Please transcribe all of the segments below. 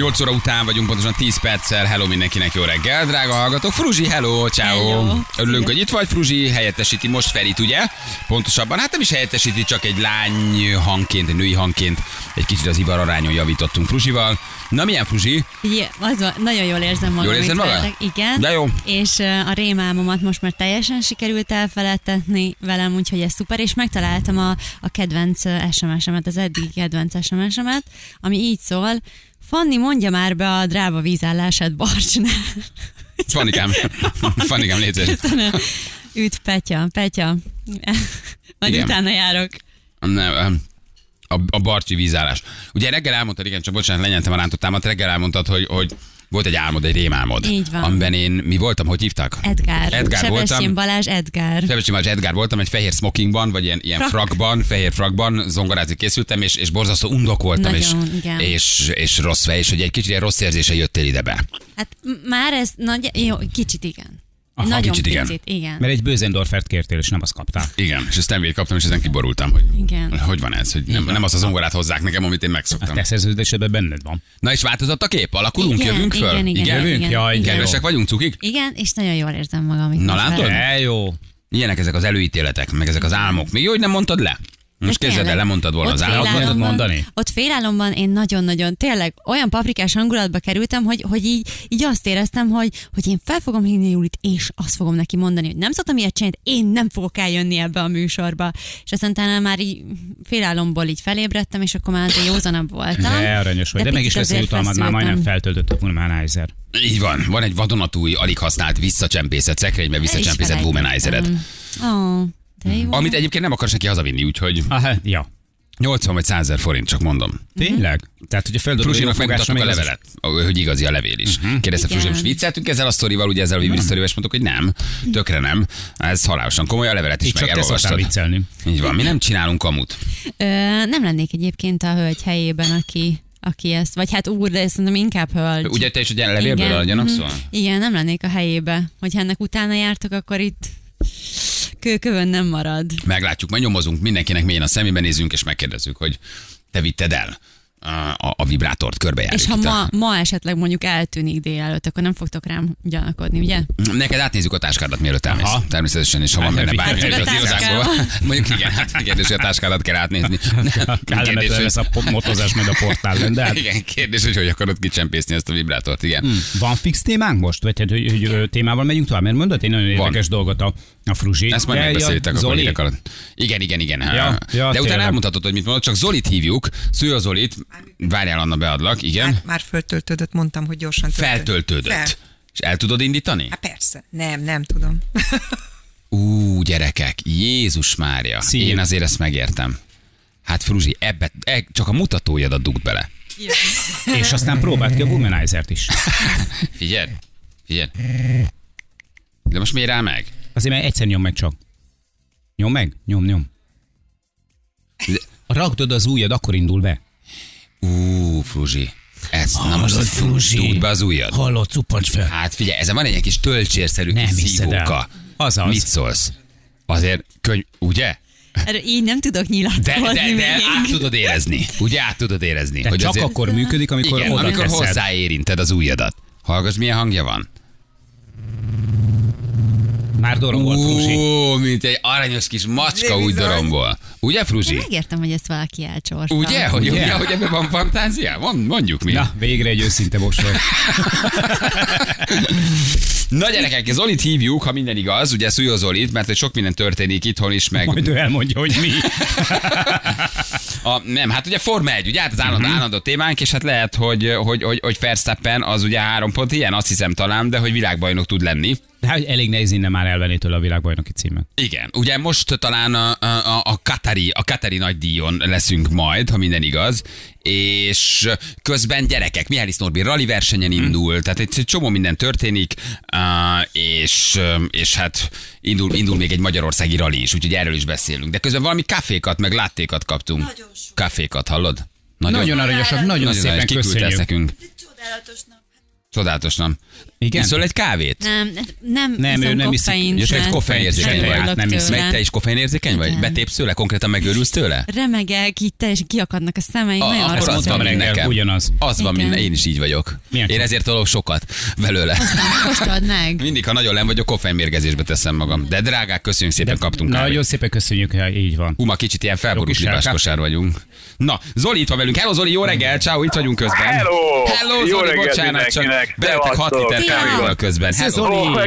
8 óra után vagyunk, pontosan 10 perccel. Hello mindenkinek, jó reggel, drága hallgatók. Fruzsi, hello, ciao. Örülünk, hogy itt vagy. Fruzsi helyettesíti most Ferit, ugye? Pontosabban, hát nem is helyettesíti, csak egy lány hangként, egy női hangként. Egy kicsit az ivar arányon javítottunk Fruzsival. Na milyen Fruzsi? Igen, az van, nagyon jól érzem magam. Jól érzed magad? Igen. De jó. És a rémálmomat most már teljesen sikerült elfeledtetni velem, úgyhogy ez szuper, és megtaláltam a, a kedvenc SMS-emet, az eddigi kedvenc SMS-emet, ami így szól, Fanni, mondja már be a dráva vízállását Barcsnál. Fanikám, Fanikám, szíves. Köszönöm. Üt Petya, Petya. Majd Igen. utána járok. Nem, a, a Barcsi vízállás. Ugye reggel elmondtad, igen, csak bocsánat, lenyentem a rántottámat, reggel elmondtad, hogy, hogy volt egy álmod, egy rémálmod. Így van. Amiben én, mi voltam, hogy hívtak? Edgár. Edgár voltam. Balázs, Edgár. Sebesi Mács Edgár voltam, egy fehér smokingban, vagy ilyen, ilyen Frak. frakban, fehér frakban zongorázni készültem, és, és borzasztó undok voltam, Nagyon, és, igen. és, és, rossz fej, és hogy egy kicsit ilyen rossz érzése jöttél ide be. Hát már ez nagy, jó, kicsit igen. Aha, Nagyon kicsit igen. picit, igen. Mert egy Bözendorfert kértél, és nem azt kaptál. Igen, és ezt nem kaptam, és ezen kiborultam, hogy Igen. hogy van ez, hogy nem, nem azt a zongorát hozzák nekem, amit én A megszoktam. te szerződésedben benned van. Na és változott a kép? Alakulunk, Igen, jövünk föl? igen, igen, Jövünk? igen, Jaj, igen. Kedvesek vagyunk, cukik? Igen, és nagyon jól érzem magam. Na, látod? veled. De jó. Ilyenek ezek az előítéletek, meg ezek az álmok. Még jó, hogy nem mondtad le. Most De kezded el, lemondtad volna ott az félálomban- mondani? Ott félálomban én nagyon-nagyon, tényleg olyan paprikás hangulatba kerültem, hogy, hogy így, így azt éreztem, hogy, hogy én fel fogom hívni Julit, és azt fogom neki mondani, hogy nem szoktam ilyet csinálni, én nem fogok eljönni ebbe a műsorba. És aztán utána már így félálomból így felébredtem, és akkor már azért józanabb voltam. De aranyos vagy. De, meg is lesz jutalmad, már majdnem feltöltött a Womanizer. Így van, van egy vadonatúj, alig használt visszacsempészet szekrénybe, visszacsempészet womanizeret. De jó. Amit egyébként nem akarsz neki hazavinni, úgyhogy Aha, ja. 80 vagy 100 ezer forint, csak mondom. Tényleg? Tehát, hogy a fogása megmutattuk a levelet, hogy igazi a levél is. Uh-huh. Kérdezte Igen. Fruzsi, most vicceltünk ezzel a sztorival, ugye ezzel a Vibri sztorival, és mondtuk, hogy nem, tökre nem. Ez halálosan komoly, a levelet is Így meg csak elolvastad. viccelni. Így van, mi nem csinálunk kamut. Ö, nem lennék egyébként a hölgy helyében, aki, aki ezt, vagy hát úr, de szerintem inkább hölgy. Ugye te is egy ilyen levélből Igen. adjanak Mhm. szóval? Igen, nem lennék a helyébe. Hogy ennek utána jártok, akkor itt kőkövön nem marad. Meglátjuk, majd mindenkinek mélyen a szemébe nézzünk, és megkérdezzük, hogy te vitted el a, a, vibrátort körbejárjuk. És ha a- ma, ma esetleg mondjuk eltűnik délelőtt, akkor nem fogtok rám gyanakodni, ugye? Neked átnézzük a táskádat, mielőtt elmész. Aha. Természetesen, és ha van benne bármi a az irodákból. Mondjuk igen, hát kérdés, hogy a táskádat kell átnézni. Kellemetlen hogy, lesz a motozás majd a portál, de hát igen, kérdés, hogy hogy akarod kicsempészni ezt a vibrátort, igen. Hmm. Van fix témánk most? Vagy hát, hogy, hogy ö, témával megyünk tovább? Mert mondott egy nagyon érdekes dolgot a, a Fruzsi. Ezt majd De megbeszélitek ja, a Zoli, kollégák alatt. Igen, igen, igen. Ja, Ja, De utána elmondhatod, hogy mit mondod, csak Zolit hívjuk. Szújó Zolit, várjál Anna, beadlak, igen. Már, már föltöltődött, mondtam, hogy gyorsan töltődött. Feltöltődött. Fel. És el tudod indítani? Hát persze. Nem, nem tudom. Ú, gyerekek, Jézus Mária. Szív. Én azért ezt megértem. Hát Fruzsi, ebbe, e, csak a mutatójadat dugd bele. És aztán próbált ki a Womanizert is. Figyelj, figyelj. De most miért áll meg? Azért mert egyszer nyom meg csak. Nyom meg? Nyom, nyom. De- Rakd oda az ujjad, akkor indul be. Ú, Fruzsi. Ez, na most Fruzsi? dugd be az ujjad. Hallod, cuppancs fel. Hát figyelj, ezen van egy kis töltsérszerű Nem el. szívóka. Azaz. Mit szólsz? Azért könyv, ugye? Erről így nem tudok De, nyilatkozni de, de még. át tudod érezni. Ugye át tudod érezni. De csak azért- akkor működik, amikor igen, amikor hozzáérinted az ujjadat. Hallgass, milyen hangja van. Már dorongol, Fruzsi. Ó, mint egy aranyos kis macska úgy bizony. dorombol. Ugye, Én Fruzsi? megértem, hogy ezt valaki elcsorta. Ugye, hogy, Ugye? ugye, hogy ebben van fantázia? Van, mondjuk mi. Na, végre egy őszinte mosoly. Na gyerekek, Zolit hívjuk, ha minden igaz, ugye Szújó Zolit, mert sok minden történik itthon is, meg Majd ő elmondja, hogy mi. a, nem, hát ugye Forma 1, ugye hát az állandó, Mhm. állandó témánk, és hát lehet, hogy, hogy, hogy, hogy Verstappen az ugye három pont ilyen, azt hiszem talán, de hogy világbajnok tud lenni. De hát elég nehéz innen már elvenni tőle a világbajnoki címet. Igen, ugye most talán a, a, a, Katari, a Katari nagy díjon leszünk majd, ha minden igaz, és közben gyerekek, Mihály Norbi rally versenyen indul, tehát egy csomó minden történik, és, és hát indul, indul még egy magyarországi rally is, úgyhogy erről is beszélünk. De közben valami kafékat, meg láttékat kaptunk. Nagyon sok. Kafékat, hallod? Nagyon aranyosak, nagyon, nagyon szépen köszönjük. nekünk. Csodálatos nap. Csodálatos, nem? Igen? Iszol egy kávét? Nem, nem, Nem, ő nem iszik. te egy koffeinérzékeny vagy. Nem tőle. Meg te is koffeinérzékeny vagy? Betépsz tőle? Konkrétan megőrülsz tőle? Remegek, így teljesen kiakadnak a szemeim, A- nagyon akkor az mondtam van nekem. ugyanaz. Az van minden, én is így vagyok. Milyen Én ezért tolok sokat belőle. Kóstold meg. Mindig, ha nagyon len vagyok, koffeinmérgezésbe teszem magam. De drágák, köszönjük szépen, kaptunk kávét. Nagyon szépen köszönjük, hogy így van. Huma, kicsit ilyen felborult Jó kis libás sárkák. kosár vagyunk. Na, Zoli itt van velünk. Hello Zoli, jó reggel, ciao, itt vagyunk közben. Hello! Hello Jó Zoli, bocsánat, csak bejöttek 6 Szevasztok. liter Szia. kávéval közben. Szia, Hello.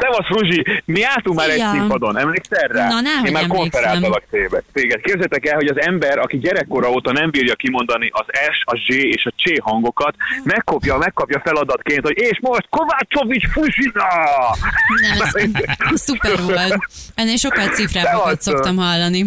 Szevasz, Fruzsi! Mi álltunk már egy Szia. színpadon, emlékszel rá? Na, nehogy Én már konferáltalak téged. téged. Képzeljétek el, hogy az ember, aki gyerekkora óta nem bírja kimondani az S, a Z és a C hangokat, megkapja, megkapja feladatként, hogy és most Kovácsovics Fuzsina! Nem, ez szuper volt. Ennél sokkal cifrábbakat szoktam hallani.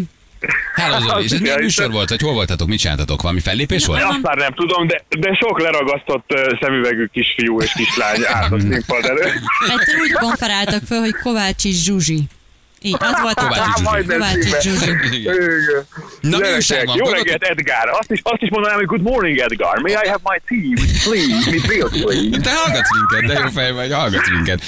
Hello Zoli, és ez milyen műsor volt, hogy hol voltatok, mit csináltatok? Valami fellépés volt? Azt már nem tudom, de, de sok leragasztott szemüvegű kisfiú és kislány állt a színpad előtt. Egyszer úgy konferáltak föl, hogy Kovácsi Zsuzsi. Így, az volt Kovácsi a Zsuzsi. Kovácsi. Zsuzsi. Na, mi újság van? Jó reggelt, Edgar. Azt is, azt is mondanám, hogy good morning, Edgar. May I have my tea, please? Mit real, please? Te hallgatsz minket, de jó fej vagy, hallgatsz minket.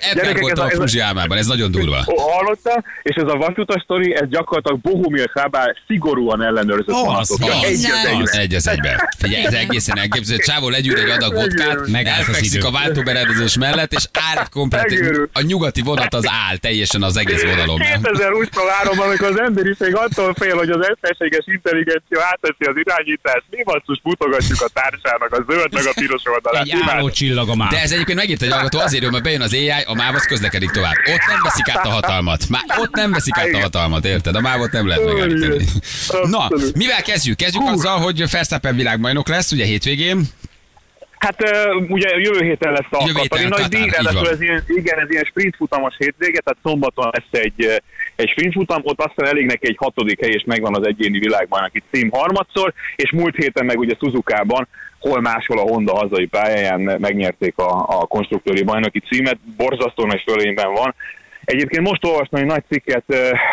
Edgar, volt a- Fruzsi álmában, ez nagyon durva. Ó, Hallotta? És ez a vasutas sztori, ez gyakorlatilag Bohumil Chábár szigorúan ellenőrzött vonatokja. az, Egy az egyre. egy az egybe. Figyelj, ez egészen elképzelhető. Csávó legyűr egy adag vodkát, Megállt az elfekszik a váltóberendezés mellett, és áll komplet. A nyugati vonat az áll teljesen az egész vonalon. nem? 2023-ban, amikor az emberiség attól fél, hogy az mesterséges intelligencia átveszi az irányítást, mi basszus mutogatjuk a társának a zöld meg a piros oldalát. Egy álló csillag a már. De ez egyébként megint egy hallgató azért, mert bejön az AI, a MÁV az közlekedik tovább. Ott nem veszik át a hatalmat. Már ott nem veszik át a hatalmat, érted? A MÁV-ot nem lehet megállítani. Na, mivel kezdjük? Kezdjük azzal, hogy Verstappen világbajnok lesz, ugye hétvégén. Hát ugye jövő héten lesz a Jövő nagy díj, ráadásul ez ilyen, igen, ez ilyen sprint futamos hétvége, tehát szombaton lesz egy, egy sprint futam, ott aztán elég neki egy hatodik hely, és megvan az egyéni világbajnoki cím harmadszor, és múlt héten meg ugye Suzuka-ban, hol máshol a Honda hazai pályáján megnyerték a, a konstruktőri bajnoki címet, borzasztó nagy fölényben van, Egyébként most olvastam egy nagy cikket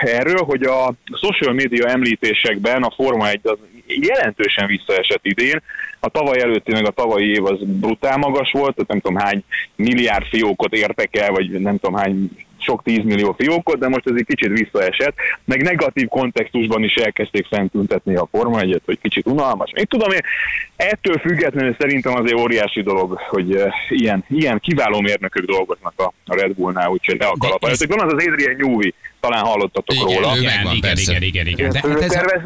erről, hogy a social media említésekben a Forma 1 az jelentősen visszaesett idén. A tavaly előtti, meg a tavalyi év az brutál magas volt, tehát nem tudom hány milliárd fiókot értek el, vagy nem tudom hány sok tízmillió fiókot, de most ez egy kicsit visszaesett, meg negatív kontextusban is elkezdték fentüntetni a Forma 1 hogy kicsit unalmas. Én tudom, én ettől függetlenül szerintem azért óriási dolog, hogy uh, ilyen, ilyen kiváló mérnökök dolgoznak a, Red Bullnál, úgyhogy ne a kalap. ez- Van az az Adrian Newey, talán hallottatok Igen, róla. ő Igen, megvan, igen, persze. igen, igen, igen. De hát ez a,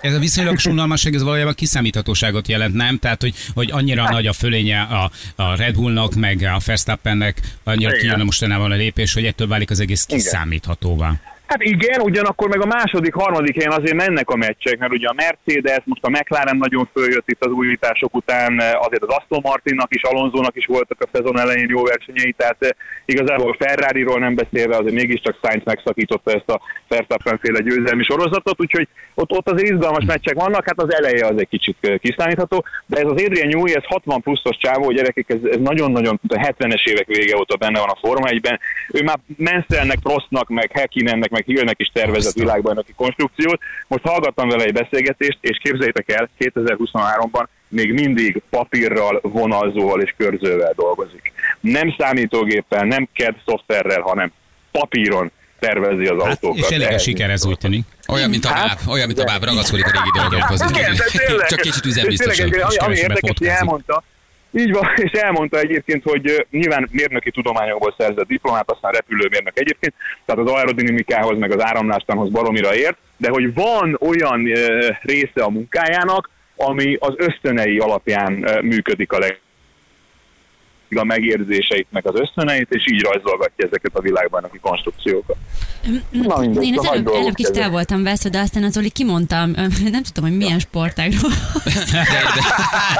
ez a viszonylag unalmasság, ez valójában kiszámíthatóságot jelent, nem? Tehát, hogy, hogy annyira nagy a fölénye a, a Red Bullnak, meg a Verstappennek, annyira Igen. kijön mostanában a lépés, hogy ettől válik az egész kiszámíthatóvá. Hát igen, ugyanakkor meg a második, harmadik helyen azért mennek a meccsek, mert ugye a Mercedes, most a McLaren nagyon följött itt az újítások után, azért az Aston Martinnak is, Alonsonak is voltak a szezon elején jó versenyei, tehát eh, igazából Ferrari-ról nem beszélve, azért mégiscsak Sainz megszakította ezt a Verstappen féle győzelmi sorozatot, úgyhogy ott, ott azért izgalmas meccsek vannak, hát az eleje az egy kicsit eh, kiszámítható, de ez az Adrian Newey, ez 60 pluszos csávó, gyerekek, ez, ez nagyon-nagyon a 70-es évek vége óta benne van a Forma 1-ben. Ő már Mansellnek, Prostnak, meg Hackinennek, meg Hillnek is tervezett világbajnoki konstrukciót. Most hallgattam vele egy beszélgetést, és képzeljétek el, 2023-ban még mindig papírral, vonalzóval és körzővel dolgozik. Nem számítógéppel, nem CAD szoftverrel, hanem papíron tervezi az Hát, autókat. és elég a siker ez úgy tűnik. Olyan, mint a Hát, báb, olyan, mint a báb, ragaszkodik a régi dolgokhoz. Igen, de tényleg. Csak kicsit üzembiztosan. ami, érdekes, hogy elmondta, így van, és elmondta egyébként, hogy nyilván mérnöki tudományokból szerzett diplomát, aztán repülőmérnök egyébként, tehát az aerodinamikához, meg az áramlástanhoz baromira ért, de hogy van olyan része a munkájának, ami az ösztönei alapján működik a leg a megérzéseit, meg az ösztöneit, és így rajzolgatja ezeket a világbajnoki konstrukciókat. Na mindegy, Én az szóval előbb, előbb kicsit el voltam veszve, de aztán az Oli kimondtam, nem tudom, hogy milyen sportágról.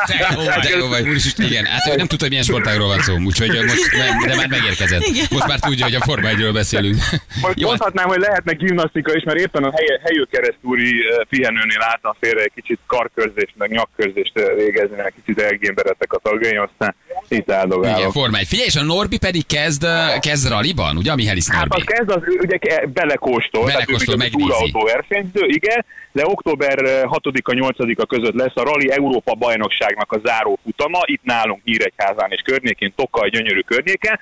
De vagy, de jó vagy. Úristen, igen, hát nem tudta, hogy milyen sportágról van szó, úgyhogy most, de már megérkezett. Most már tudja, hogy a Forma 1-ről beszélünk. Most Jó, mondhatnám, hogy lehetne gimnasztika is, mert éppen a hely, helyőkeresztúri pihenőnél álltam félre egy kicsit karkörzést, meg nyakkörzést végezni, mert kicsit elgémberedtek a tagjaim, aztán itt Igen, Forma 1. Figyelj, és a Norbi pedig kezd, ö, kezd raliban, ugye, a Mihály Hát Norbi? az kezd, az ugye belekóstol. Belekóstol, tehát megnézi. túrautó versenyző, igen, de október 6-a 8-a között lesz a Rally Európa bajnokságnak a záró futama, itt nálunk Nyíregyházán és környékén, Tokaj gyönyörű környéken,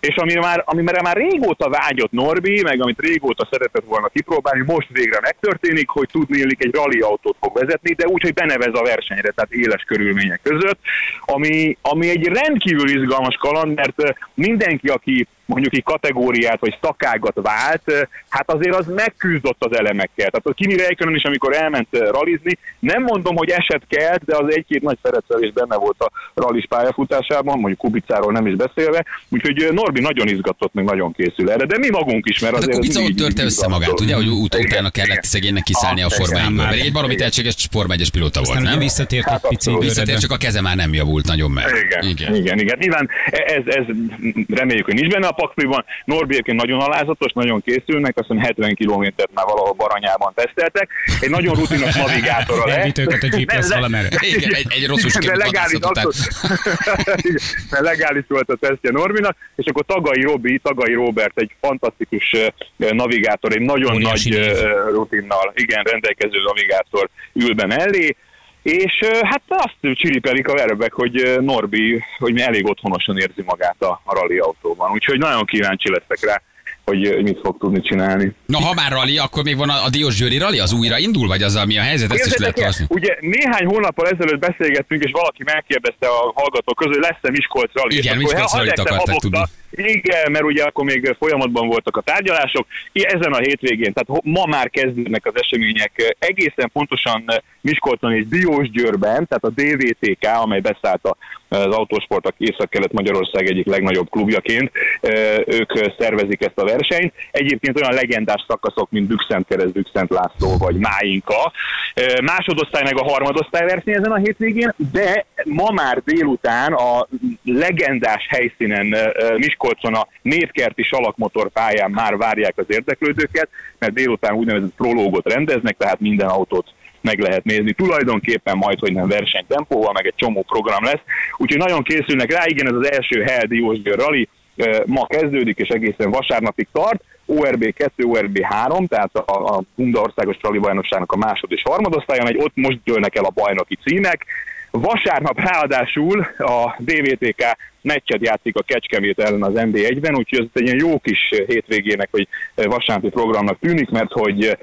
és ami már, amire már régóta vágyott Norbi, meg amit régóta szeretett volna kipróbálni, most végre megtörténik, hogy tudni illik egy rally autót fog vezetni, de úgy, hogy benevez a versenyre, tehát éles körülmények között, ami, ami egy rendkívül izgalmas kaland, mert mindenki, aki mondjuk egy kategóriát vagy szakágat vált, hát azért az megküzdött az elemekkel. Tehát a Kimi Räikkönen is, amikor elment ralizni, nem mondom, hogy eset kelt, de az egy-két nagy szerepszelés benne volt a rallis pályafutásában, mondjuk Kubicáról nem is beszélve, úgyhogy Norbi nagyon izgatott, meg nagyon készül erre, de mi magunk is, mert Hát a azért... Kubica ott törte össze magát, ugye, hogy ut- Igen, utána kellett szegénynek kiszállni a Ah, Forma igen. 1 Pedig egy baromi tehetséges Forma 1-es pilóta volt, ugye nem? visszatért Hát egy pici abszolút. időre, Visszatért, csak a keze már nem javult nagyon meg. Igen, igen, igen, igen. Nyilván ez, ez reméljük, hogy nincs benne a pakliban. Norbi egyébként nagyon alázatos, nagyon készülnek, azt hiszem 70 kilométert már valahol Baranyában teszteltek. Egy nagyon rutinos navigátora lesz. Elvitt őket a GPS valamerre. Igen, egy, egy rosszul de legális, mert legális volt a tesztje Norbinak, és akkor Tagai Robi, Tagai Robert egy fantasztikus navigátor, egy nagyon Óriási nagy név. rutinnal, igen, rendelkező navigátor ül be mellé, és hát azt csiripelik a verebek, hogy Norbi, hogy elég otthonosan érzi magát a, a rally autóban. Úgyhogy nagyon kíváncsi leszek rá, hogy eh, mit fog tudni csinálni. Na, ha már rally, akkor még van a, a Diós Győri rally, az újra indul, vagy az, ami a helyzet, ezt is lehet olvasni. ugye néhány hónappal ezelőtt beszélgettünk, és valaki megkérdezte a hallgatók közül, hogy lesz-e Miskolc rally. Igen, Miskolc rallyt Alex akarták habogta. Igen, mert ugye akkor még folyamatban voltak a tárgyalások. Ezen a hétvégén, tehát ma már kezdődnek az események egészen pontosan Miskolcon és Diósgyőrben, tehát a DVTK, amely beszállt az autósportok Észak-Kelet-Magyarország egyik legnagyobb klubjaként, ők szervezik ezt a versenyt. Egyébként olyan legendás szakaszok, mint Bükszent Kereszt, Bükszent László vagy Máinka. Másodosztály meg a harmadosztály verseny ezen a hétvégén, de ma már délután a legendás helyszínen Miskolcon a Névkerti salakmotor pályán már várják az érdeklődőket, mert délután úgynevezett prológot rendeznek, tehát minden autót meg lehet nézni. Tulajdonképpen majd, hogy nem versenytempóval, meg egy csomó program lesz. Úgyhogy nagyon készülnek rá, igen, ez az első Hell Diósgyőr Rally ma kezdődik, és egészen vasárnapig tart. ORB 2, ORB 3, tehát a, a Bunda Országos Rally Bajnokságnak a másod és harmadosztályon, egy ott most dőlnek el a bajnoki címek. Vasárnap ráadásul a DVTK meccset játszik a Kecskemét ellen az NB1-ben, úgyhogy ez egy ilyen jó kis hétvégének, vagy vasárnapi programnak tűnik, mert hogy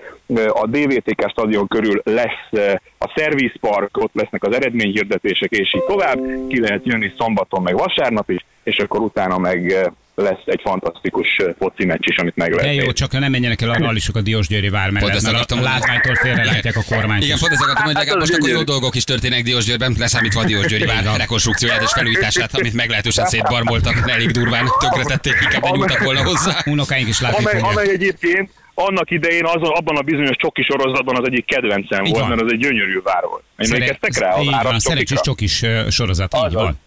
a DVTK stadion körül lesz a szervizpark, ott lesznek az eredményhirdetések, és így tovább. Ki lehet jönni szombaton, meg vasárnap is, és akkor utána meg lesz egy fantasztikus foci meccs is, amit meg lehet De jó, csak nem menjenek el a rallisok a Diósgyőri vár mellett, mert akartam a látványtól félrelátják a kormányt. Igen, is. pont ezt akartam mondani, Hát legalább most akkor jó dolgok is történnek Diósgyőrben, leszámítva a Diósgyőri vár rekonstrukcióját és felújítását, amit meglehetősen szétbarmoltak, elég durván tönkretették, inkább nem nyúltak volna hozzá. Unokáink is látni amely, fogják. amely egyébként annak idején azon, abban a bizonyos csoki sorozatban az egyik kedvencem Így volt, van. mert az egy gyönyörű vár volt. Emlékeztek rá a Így van, Szerencsés csokis sorozat, így van.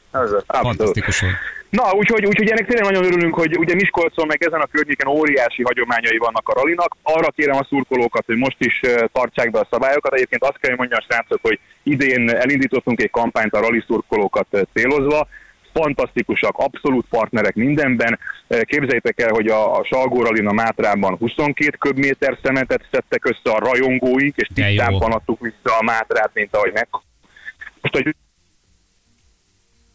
Fantasztikus volt. Na, úgyhogy, úgyhogy ennek tényleg nagyon örülünk, hogy ugye Miskolcon meg ezen a környéken óriási hagyományai vannak a ralinak. Arra kérem a szurkolókat, hogy most is eh, tartsák be a szabályokat. Egyébként azt kell, hogy mondjam, srácok, hogy idén elindítottunk egy kampányt a rali szurkolókat eh, célozva. Fantasztikusak, abszolút partnerek mindenben. Eh, Képzeljétek el, hogy a, a Salgó Rallin a Mátrában 22 köbméter szemetet szedtek össze a rajongóink, és tisztán panadtuk vissza a Mátrát, mint ahogy meg. Most a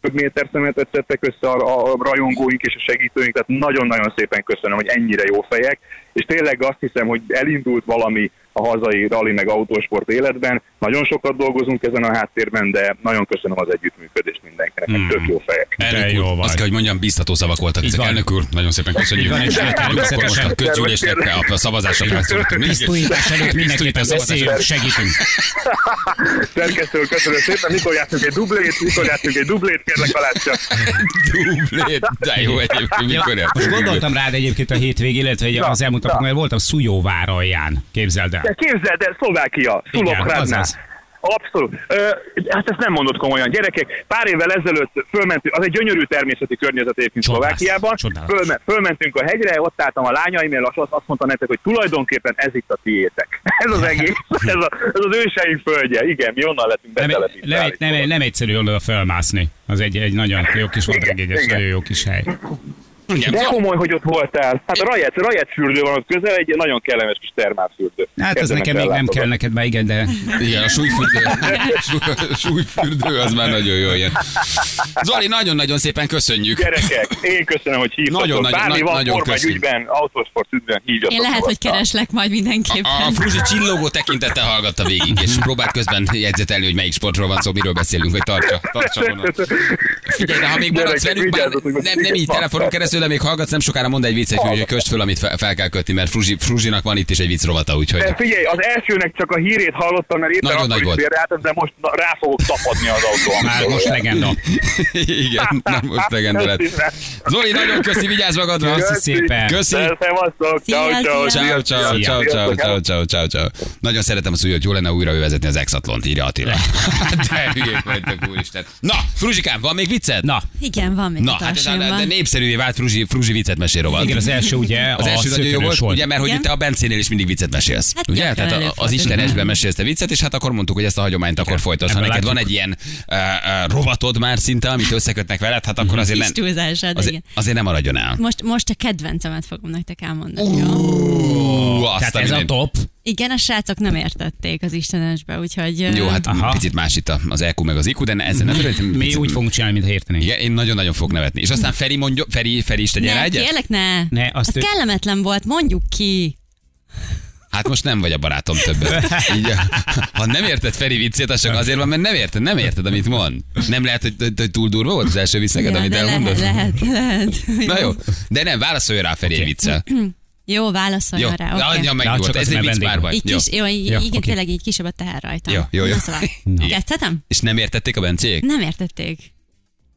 több méter szemetet szedtek össze a, a rajongóink és a segítőink, tehát nagyon-nagyon szépen köszönöm, hogy ennyire jó fejek, és tényleg azt hiszem, hogy elindult valami a hazai rally meg autósport életben. Nagyon sokat dolgozunk ezen a háttérben, de nagyon köszönöm az együttműködést mindenkinek, hmm. tök jó fejek. Elnök jó úr, vagy. azt kell, hogy mondjam, biztató szavak voltak ezek. Elnök úr, nagyon szépen köszönjük. Van, és Akkor most a közgyűlésnek a, szavazásra felszólítunk. Tisztújítás előtt mindenképpen beszéljünk, segítünk. Szerkesztő, köszönöm szépen, mikor játszunk egy dublét, mikor játszunk egy dublét, kérlek Balázs Dublét, de jó egyébként, Ja, mikor most gondoltam rád egyébként a hétvég, illetve Na, az elmúlt na. mert voltam Szújóvár alján, képzeld el. De képzeld el, Szlovákia, Szulokradnál. Abszolút. Ö, hát ezt nem mondott komolyan. Gyerekek, pár évvel ezelőtt fölmentünk, az egy gyönyörű természeti környezet egyébként Szlovákiában. Fölme, fölmentünk a hegyre, ott álltam a lányaimmal, és azt, azt mondta nektek, hogy tulajdonképpen ez itt a tiétek. Ez az egész, ez, a, ez az őseink földje. Igen, mi onnan lettünk Nem, betelepítve. nem, nem, nem egyszerű oda felmászni. Az egy, egy nagyon jó kis vadregényes, nagyon jó kis hely. Igen, De komoly, hogy ott voltál. Hát a Rajec, Rajec fürdő van ott közel, egy nagyon kellemes kis termálfürdő. Hát ez Érdemes nekem még nem kell neked, már igen, de Igen, a súlyfürdő, Súly- súlyfürdő az már nagyon jó ilyen. Zoli, nagyon-nagyon szépen köszönjük. Gyerekek, én köszönöm, hogy hívtatok. Nagyon, nagyon, Bármi van nagyon forma köszönjük. ügyben, autósport ügyben, hívjatok. Én lehet, hogy kereslek majd mindenképpen. A Fruzsi csillogó tekintettel hallgatta végig, és próbált közben jegyzetelni, hogy melyik sportról van szó, miről beszélünk, vagy tartsa, tartsa. Figyelj, de ha még maradsz velünk, bár nem, nem így telefonon keresztül, de még hallgatsz, nem sokára mond egy viccet, hogy köst föl, amit fel, fel kell kötni, mert Fruzsi, Fruzsinak van itt is egy vicc rovata, úgyhogy... De Figyelj, az elsőnek csak a hírét hallottam, mert éppen Nagyon akkor nagy volt. félreálltam, de most na, rá fogok tapadni az autóm. már most legenda. Igen, na most legenda lett. Zoli, nagyon köszi, vigyázz magadra! Köszi szépen. Köszi! Szevasztok, ciao, ciao. Ciao, ciao, ciao, ciao, ciao, ciao, ciao, ciao. Nagyon szeretem azt, hogy jó lenne újra vezetni az Exatlont, írja Attila. De hülyék vagytok, úristen. Na, Fruzsikám, van még vicced? Na, Igen, van még Na, hát ez a, de népszerűvé vált Fruzsi, Fruzsi viccet mesél rovat. igen, az első ugye Az a első nagyon jó volt, ugye, mert hogy te a Bencénél is mindig viccet mesélsz. Hát ugye? Tehát a- az. Istenesben mesélsz te viccet, és hát akkor mondtuk, hogy ezt a hagyományt akkor folytasd. Ha neked van egy ilyen uh, uh, rovatod már szinte, amit összekötnek veled, hát akkor azért nem, túlzásod, azért, azért nem maradjon el. Most, most a kedvencemet fogom nektek elmondani. azt Tehát ez a top. Igen, a srácok nem értették az Istenesbe, úgyhogy... Jó, hát Aha. picit más itt az EQ meg az IQ, de ezzel nem Mi úgy fogunk csinálni, mintha értenénk. Igen, én nagyon-nagyon fog nevetni. És aztán Feri mondja, Feri, Feri is tegyen ne, egyet? kérlek, ne. Ne, azt az ő- kellemetlen volt, mondjuk ki. Hát most nem vagy a barátom többet. Így, ha nem érted Feri viccét, az csak azért van, mert nem érted, nem érted, amit mond. Nem lehet, hogy, hogy túl durva volt az első visszeged, Ja, amit elmondod? lehet, lehet, lehet. Na jó, de nem, válaszolj rá Feri egy viccel. Jó, Jó, válaszoljon rá, okay. oké. annyi meg Na, nyugodt, csak ez egy nem vicc már vendég vagy. Így Jó. kis, jó, Jó, igen, oké. tényleg így kisebb a teher rajtam. Jó, jó, jó. Na, szóval, kezdhetem? És nem értették a bencék? Nem értették.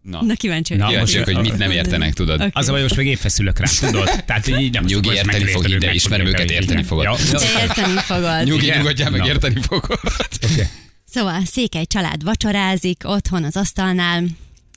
Na, Na kíváncsi Na, vagyok. most kíváncsiak, hogy mit nem értenek, tudod? Oké. Az a baj, most meg én feszülök rá, tudod? Tehát így nem Nyugi, érteni fog, ide ismerem őket, érteni. fogod. Te érteni fogod. Nyugi, nyugodjál meg, Na. érteni fogod. Szóval a székely család vacsorázik otthon az asztalnál,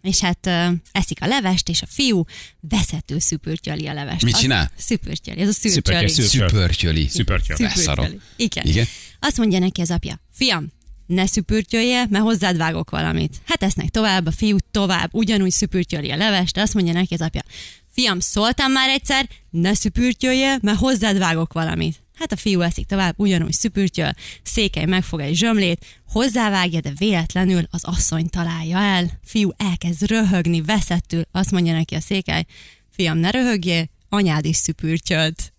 és hát ö, eszik a levest, és a fiú veszető szüpürtyöli a levest. Mit csinál? Szüpürtyöli, ez a Szüpörtyöli, szürcsöli. Szüpörtyöli. Szüpörtyöli. Leszarom. Szüpürtyöli. Igen. Igen? Azt mondja neki az apja, fiam, ne szüpürtyölje, mert hozzád vágok valamit. Hát esznek tovább, a fiú tovább, ugyanúgy szüpürtyöli a levest, de azt mondja neki az apja, fiam, szóltam már egyszer, ne szüpürtyölje, mert hozzád vágok valamit. Hát a fiú eszik tovább, ugyanúgy szüpürtyöl, székely megfog egy zsömlét, hozzávágja, de véletlenül az asszony találja el. Fiú elkezd röhögni, veszettül, azt mondja neki a székely, fiam, ne röhögjél, anyád is szüpürtyölt.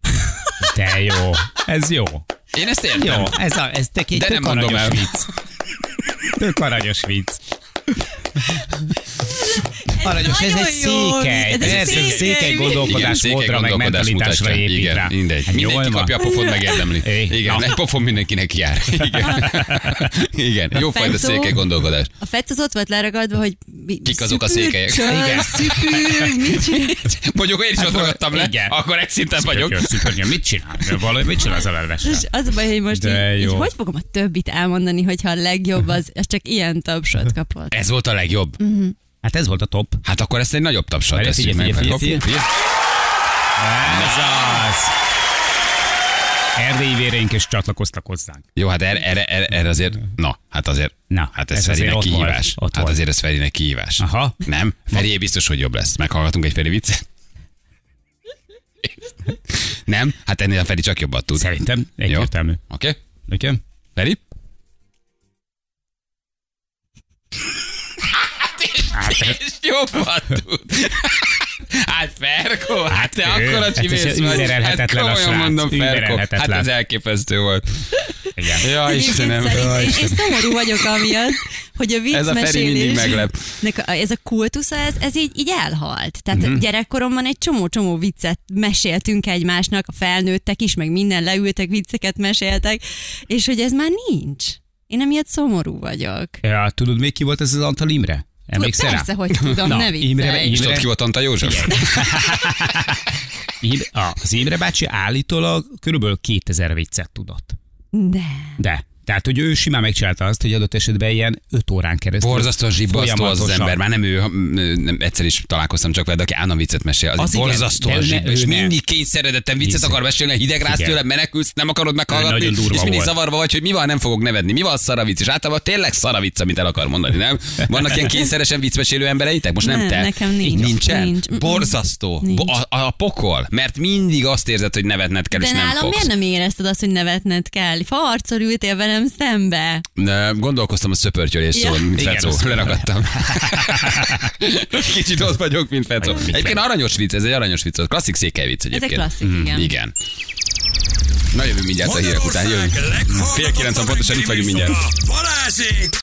De jó. Ez jó. Én ezt értem. Jó, ez, a, ez tök, egy De tök nem mondom aranyos el. vicc. Tök aranyos vicc. Aranyos, ez nagyon egy székely. ez egy Ez egy székely gondolkodás módra, meg gondolkodás mentalitásra mutatja. épít igen, rá. Mindegy. Hát Mindenki jól van. kapja a pofon, megérdemli. Igen, na. egy pofon mindenkinek jár. Igen. Igen, jó fajta székely gondolkodás. A fec az ott volt leragadva, hogy mi- Kik azok a székelyek? Igen. Szüpür, mit? Mondjuk én is ott ragadtam le, igen. akkor egy szinten vagyok. Szüpörnyő. Mit csinál? Valami, mit csinál az a az a baj, hogy most De így, hogy fogom a többit elmondani, hogyha a legjobb az, az csak ilyen tapsot kapott. Ez volt a legjobb. Hát ez volt a top. Hát akkor ezt egy nagyobb tapsal tesszük meg. Ez az. Erdélyi véreink is csatlakoztak hozzánk. Jó, hát erre, erre, erre, erre azért, na, hát azért, Na, hát ez, ez Ferinek azért volt, kihívás. hát volt. azért ez Ferinek kihívás. Aha. Nem? Feri biztos, hogy jobb lesz. Meghallgatunk egy Feri viccet? Nem? Hát ennél a Feri csak jobbat tud. Szerintem egyértelmű. Oké? Okay? Okay? Feri? Hát, És jobban tud. Hát Ferko, hát te ő, akkor a hát csimész ez vagy. hát komolyan mondom, Ferko. Hát ez elképesztő volt. igen. Ja, Istenem. Én, én szomorú vagyok amiatt, hogy a Ez a viccmesélés, nek a- ez a kultusza, ez, ez így, így elhalt. Tehát uh-huh. gyerekkoromban egy csomó-csomó viccet meséltünk egymásnak, a felnőttek is, meg minden leültek, vicceket meséltek, és hogy ez már nincs. Én emiatt szomorú vagyok. Ja, tudod még ki volt ez az Antal Imre? Emlékszel rá? Persze, hogy tudom, Na, ne Imre- viccelj. És Imre- tudod, ki volt Anta József? Imre, az Imre bácsi állítólag körülbelül 2000 viccet tudott. De. De. Tehát, hogy ő simán megcsinálta azt, hogy adott esetben ilyen 5 órán keresztül. Borzasztóan zsibbasztó az az ember, már nem ő, nem, egyszer is találkoztam csak veled, aki állandóan viccet mesél. Az, Az az igen, zsibb, és ne. mindig kényszeredetten viccet Hiszem. akar mesélni, hideg rász Igen. tőle, menekülsz, nem akarod meghallgatni, és mindig volt. zavarba vagy, hogy mi van, nem fogok nevetni, mi van szaravic, és általában tényleg szaravic, amit el akar mondani, nem? Vannak ilyen kényszeresen viccmesélő embereitek? Most nem, Nem, te. nekem nincs. Nincsen? Nincs. Borzasztó. Nincs. A, a, pokol, mert mindig azt érzed, hogy nevetned kell, De és nem nálam fogsz. miért nem érezted azt, hogy nevetned kell? Ha arccal ültél velem szembe. Ne, Gondolkoztam a szöpörtyölés Ja. mint Igen, Fecó. Lerakadtam. Kicsit ott vagyok, mint Fecó. Egyébként aranyos vicc, ez egy aranyos vicc, az klasszik székely vicc Ez egy egyébként. klasszik, igen. Igen. Na jövünk mindjárt a hírek után. Jövünk. Fél kilenc pontosan, itt vagyunk mindjárt. Balázsék!